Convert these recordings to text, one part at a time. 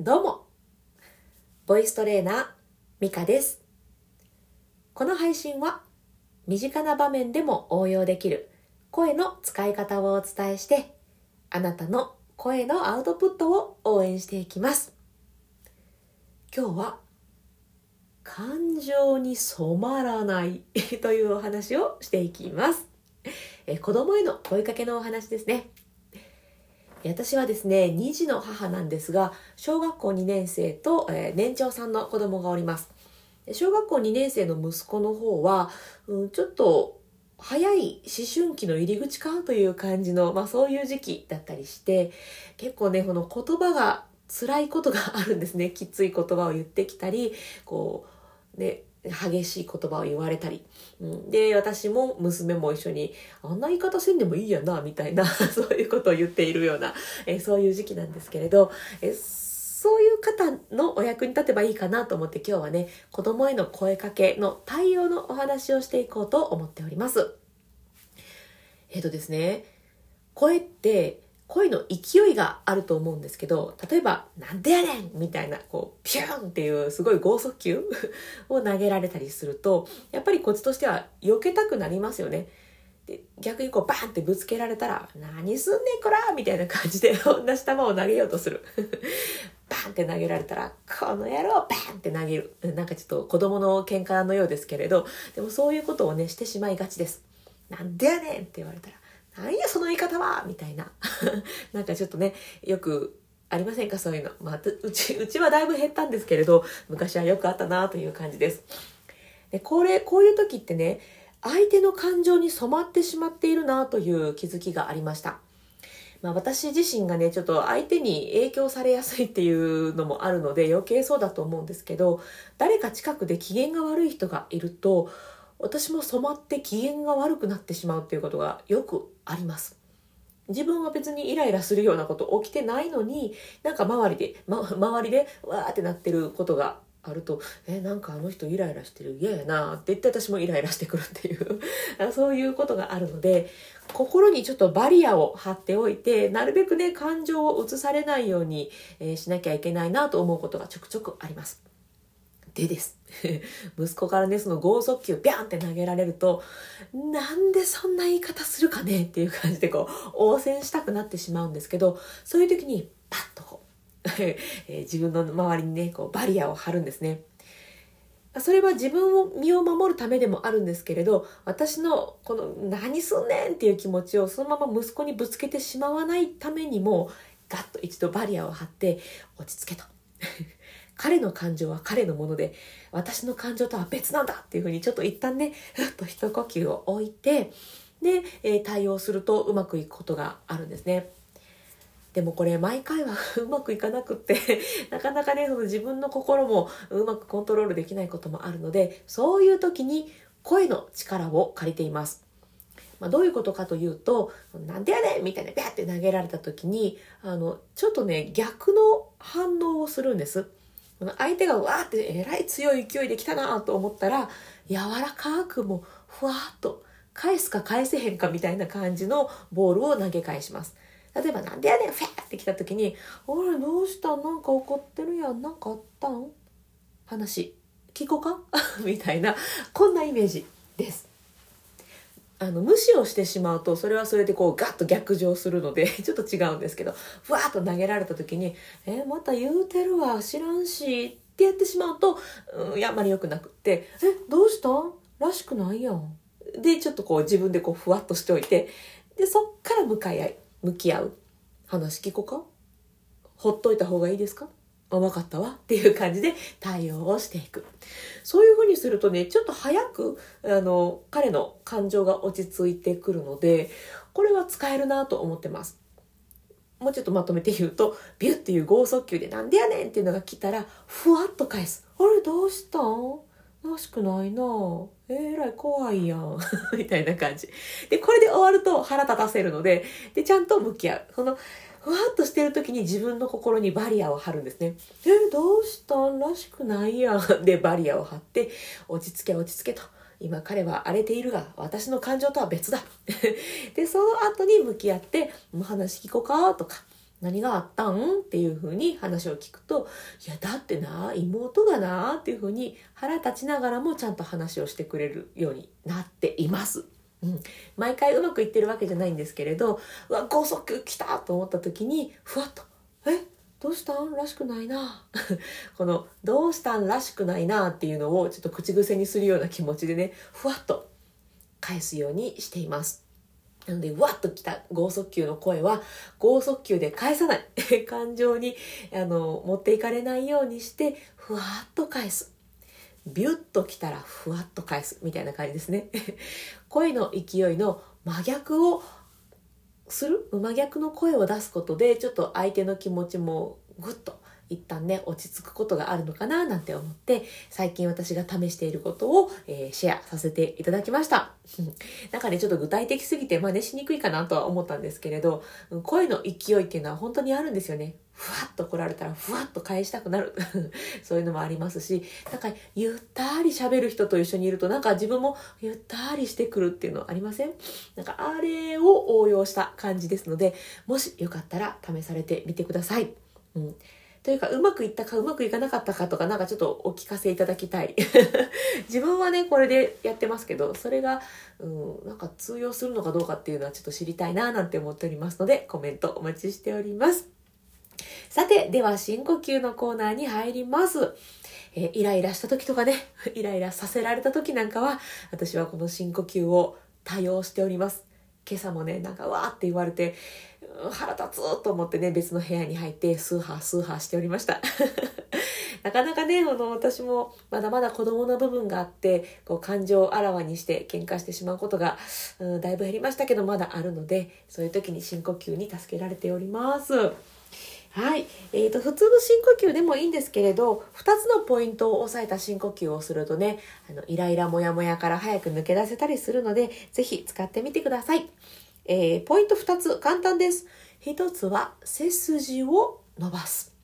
どうも、ボイストレーナー、ミカです。この配信は、身近な場面でも応用できる声の使い方をお伝えして、あなたの声のアウトプットを応援していきます。今日は、感情に染まらない というお話をしていきます。え子供への声かけのお話ですね。私はですね、2児の母なんですが、小学校2年生と、えー年長さんの子供がおります。小学校2年生の息子の方は、うん、ちょっと早い思春期の入り口かという感じの、まあそういう時期だったりして、結構ね、この言葉が辛いことがあるんですね。きつい言葉を言ってきたり、こう、ね、激しい言葉を言われたり。うん、で、私も娘も一緒に、あんな言い方せんでもいいやな、みたいな、そういうことを言っているような、えそういう時期なんですけれど、えそういう方のお役に立てばいいかなと思って今日はね、子供への声かけの対応のお話をしていこうと思っております。えっ、とですね、声って声の勢いがあると思うんですけど、例えば、なんでやねんみたいな、こう、ピューンっていうすごい剛速球 を投げられたりすると、やっぱりこっちとしては避けたくなりますよね。で逆にこうバーンってぶつけられたら、何すんねんこらみたいな感じで同じ球を投げようとする。バーンって投げられたら、この野郎バーンって投げる。なんかちょっと子供の喧嘩のようですけれど、でもそういうことをね、してしまいがちです。なんでやねんって言われたら、なんやその言い方はみたいな。なんかちょっとね、よくありませんかそういうの。まあ、うち、うちはだいぶ減ったんですけれど、昔はよくあったなという感じです。で、これ、こういう時ってね、相手の感情に染まってしまっているなという気づきがありました。まあ私自身がね、ちょっと相手に影響されやすいっていうのもあるので余計そうだと思うんですけど、誰か近くで機嫌が悪い人がいると、私も染まって機嫌が悪くなってしまうっていうことがよくあります。自分は別にイライラするようなこと起きてないのに、なんか周りで、ま、周りでわーってなってることがあると、え、なんかあの人イライラしてる、嫌やなって言って私もイライラしてくるっていう、そういうことがあるので、心にちょっとバリアを張っておいて、なるべくね、感情を移されないように、えーしなきゃいけないなと思うことがちょくちょくあります。でです。息子からね、その剛速球ビャンって投げられると、なんでそんな言い方するかねっていう感じでこう、応戦したくなってしまうんですけど、そういう時にパッとこう、え自分の周りにね、こうバリアを張るんですね。それは自分を身を守るためでもあるんですけれど私のこの「何すんねん!」っていう気持ちをそのまま息子にぶつけてしまわないためにもガッと一度バリアを張って落ち着けと 彼の感情は彼のもので私の感情とは別なんだっていうふうにちょっと一旦ねふっと一呼吸を置いてで、え対応するとうまくいくことがあるんですね。でもこれ毎回は うまくいかなくって なかなかねその自分の心もうまくコントロールできないこともあるのでそういう時に声の力を借りています。まあ、どういうことかというと「なんでやねん!」みたいなビャって投げられた時にあのちょっとね逆の反応をするんです。相手がわーってえらい強い勢いで来たなと思ったら柔らかくもふわーっと返すか返せへんかみたいな感じのボールを投げ返します。例えば、なんでやねんフェーって来た時に、あれ、どうしたなんか怒ってるやん。なんかあったん？話、聞こか？みたいな、こんなイメージです。あの、無視をしてしまうと、それはそれでこう、ガッと逆上するので、ちょっと違うんですけど、ふわーっと投げられた時に、え、また言うてるわ、知らんし、ってやってしまうと、うん、あんまり良くなくって、え、どうしたらしくないやん。で、ちょっとこう、自分でこう、ふわっとしておいて、で、そっから向かい合い、向き合う。話聞こうか？ほっといた方がいいですか？あ、分かったわ。っていう感じで対応をしていく。そういうふうにするとね、ちょっと早く、あの、彼の感情が落ち着いてくるので、これは使えるなと思ってます。もうちょっとまとめて言うと、ビュッっていう剛速球でなんでやねんっていうのが来たら、ふわっと返す。あれどうしたん？らしくないなえらい怖いやん。みたいな感じ。で、これで終わると腹立たせるので、で、ちゃんと向き合う。その、ふわっとしてる時に自分の心にバリアを張るんですね。え、どうしたんらしくないやん。で、バリアを張って、落ち着け落ち着けと。今彼は荒れているが、私の感情とは別だ。で、その後に向き合って、もう話聞こうかとか、何があったん？っていうふうに話を聞くと、いや、だってな、妹がな、っていうふうに腹立ちながらもちゃんと話をしてくれるようになっています。うん、毎回うまくいってるわけじゃないんですけれど、うわ、高速球来たと思った時に、ふわっと、え？どうしたん？らしくないな。この、どうしたん？らしくないなっていうのをちょっと口癖にするような気持ちでね、ふわっと返すようにしています。なので、わっと来た剛速球の声は、剛速球で返さない。感情に、あの、持っていかれないようにして、ふわっと返す。ビュッと来たら、ふわっと返す。みたいな感じですね。声の勢いの真逆をする？真逆の声を出すことで、ちょっと相手の気持ちもぐっと一旦ね、落ち着くことがあるのかななんて思って、最近私が試していることを、えー、シェアさせていただきました。なんかね、ちょっと具体的すぎて真似しにくいかなとは思ったんですけれど、声の勢いっていうのは本当にあるんですよね。ふわっと来られたらふわっと返したくなる。そういうのもありますし、なんかゆったり喋る人と一緒にいるとなんか自分もゆったりしてくるっていうのありません？なんかあれを応用した感じですので、もしよかったら試されてみてください。うんというか、うまくいったかうまくいかなかったかとか、なんかちょっとお聞かせいただきたい。自分はね、これでやってますけど、それが、うん、なんか通用するのかどうかっていうのはちょっと知りたいななんて思っておりますので、コメントお待ちしております。さて、では深呼吸のコーナーに入ります。え、イライラした時とかね、イライラさせられた時なんかは、私はこの深呼吸を多用しております。今朝もね、なんかわーって言われて、腹立つと思ってね、別の部屋に入ってスーハースーハーしておりました。なかなかね、あの、私もまだまだ子供の部分があって、こう感情をあらわにして喧嘩してしまうことが、うん、だいぶ減りましたけど、まだあるので、そういう時に深呼吸に助けられております。はい。えーと、普通の深呼吸でもいいんですけれど、2つのポイントを押さえた深呼吸をするとね、あのイライラモヤモヤから早く抜け出せたりするので、是非使ってみてください。えー、ポイント2つ、簡単です。1つは背筋を伸ばす。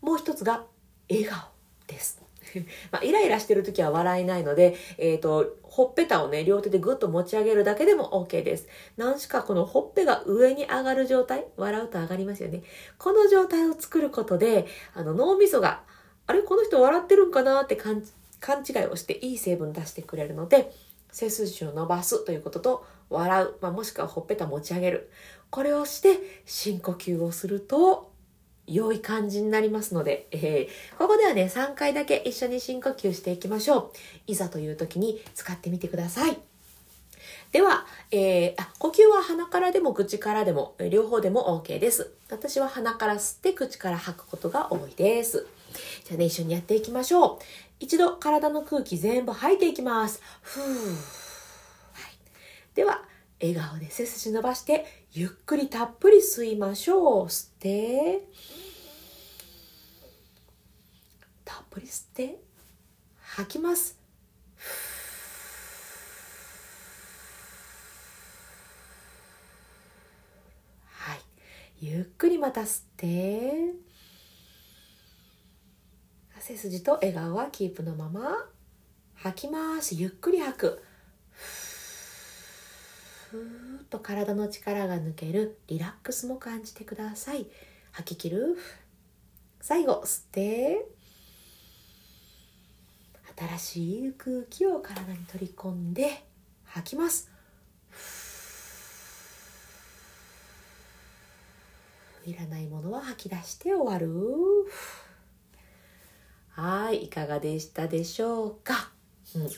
もう1つが笑顔です。まあ、イライラしてる時は笑えないので、えっ、ー、と、ほっぺたをね、両手でぐっと持ち上げるだけでも OK です。何しかこのほっぺが上に上がる状態、笑うと上がりますよね。この状態を作ることで、あの脳みそが、あれ？この人笑ってるんかなって勘違いをしていい成分出してくれるので、背筋を伸ばすということと、笑う、まあ、もしくはほっぺた持ち上げる。これをして深呼吸をすると、良い感じになりますので、えー、ここではね、3回だけ一緒に深呼吸していきましょう。いざという時に使ってみてください。では、えー、あ、呼吸は鼻からでも口からでも、両方でも OK です。私は鼻から吸って口から吐くことが多いです。じゃあね、一緒にやっていきましょう。一度体の空気全部吐いていきます。ふー。はい、では、笑顔で背筋伸ばして、ゆっくりたっぷり吸いましょう。吸って、たっぷり吸って、吐きます。はい。ゆっくりまた吸って、背筋と笑顔はキープのまま吐きますゆっくり吐くふーっと体の力が抜けるリラックスも感じてください。吐き切る？最後吸って。新しい空気を体に取り込んで吐きます。いらないものは吐き出して終わる。はいいかがでしたでしょうか、うん。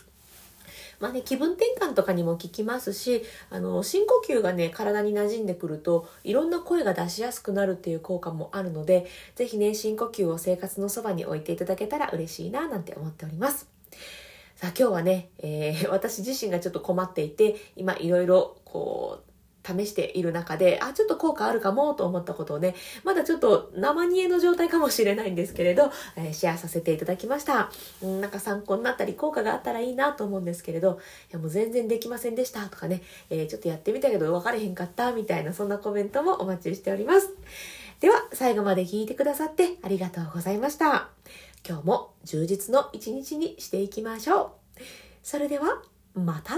まあね、気分転換とかにも効きますし、あの、深呼吸がね、体に馴染んでくると、いろんな声が出しやすくなるっていう効果もあるので、ぜひね、深呼吸を生活のそばに置いていただけたら嬉しいな、なんて思っております。さあ今日はね、えー、私自身がちょっと困っていて、今いろいろこう、試している中で、あ、ちょっと効果あるかもと思ったことをね、まだちょっと生煮えの状態かもしれないんですけれど、えー、シェアさせていただきました。うん、なんか参考になったり効果があったらいいなと思うんですけれど、いやもう全然できませんでしたとかね、えー、ちょっとやってみたけど分かれへんかったみたいなそんなコメントもお待ちしております。では、最後まで聞いてくださってありがとうございました。今日も充実の一日にしていきましょう。それでは、また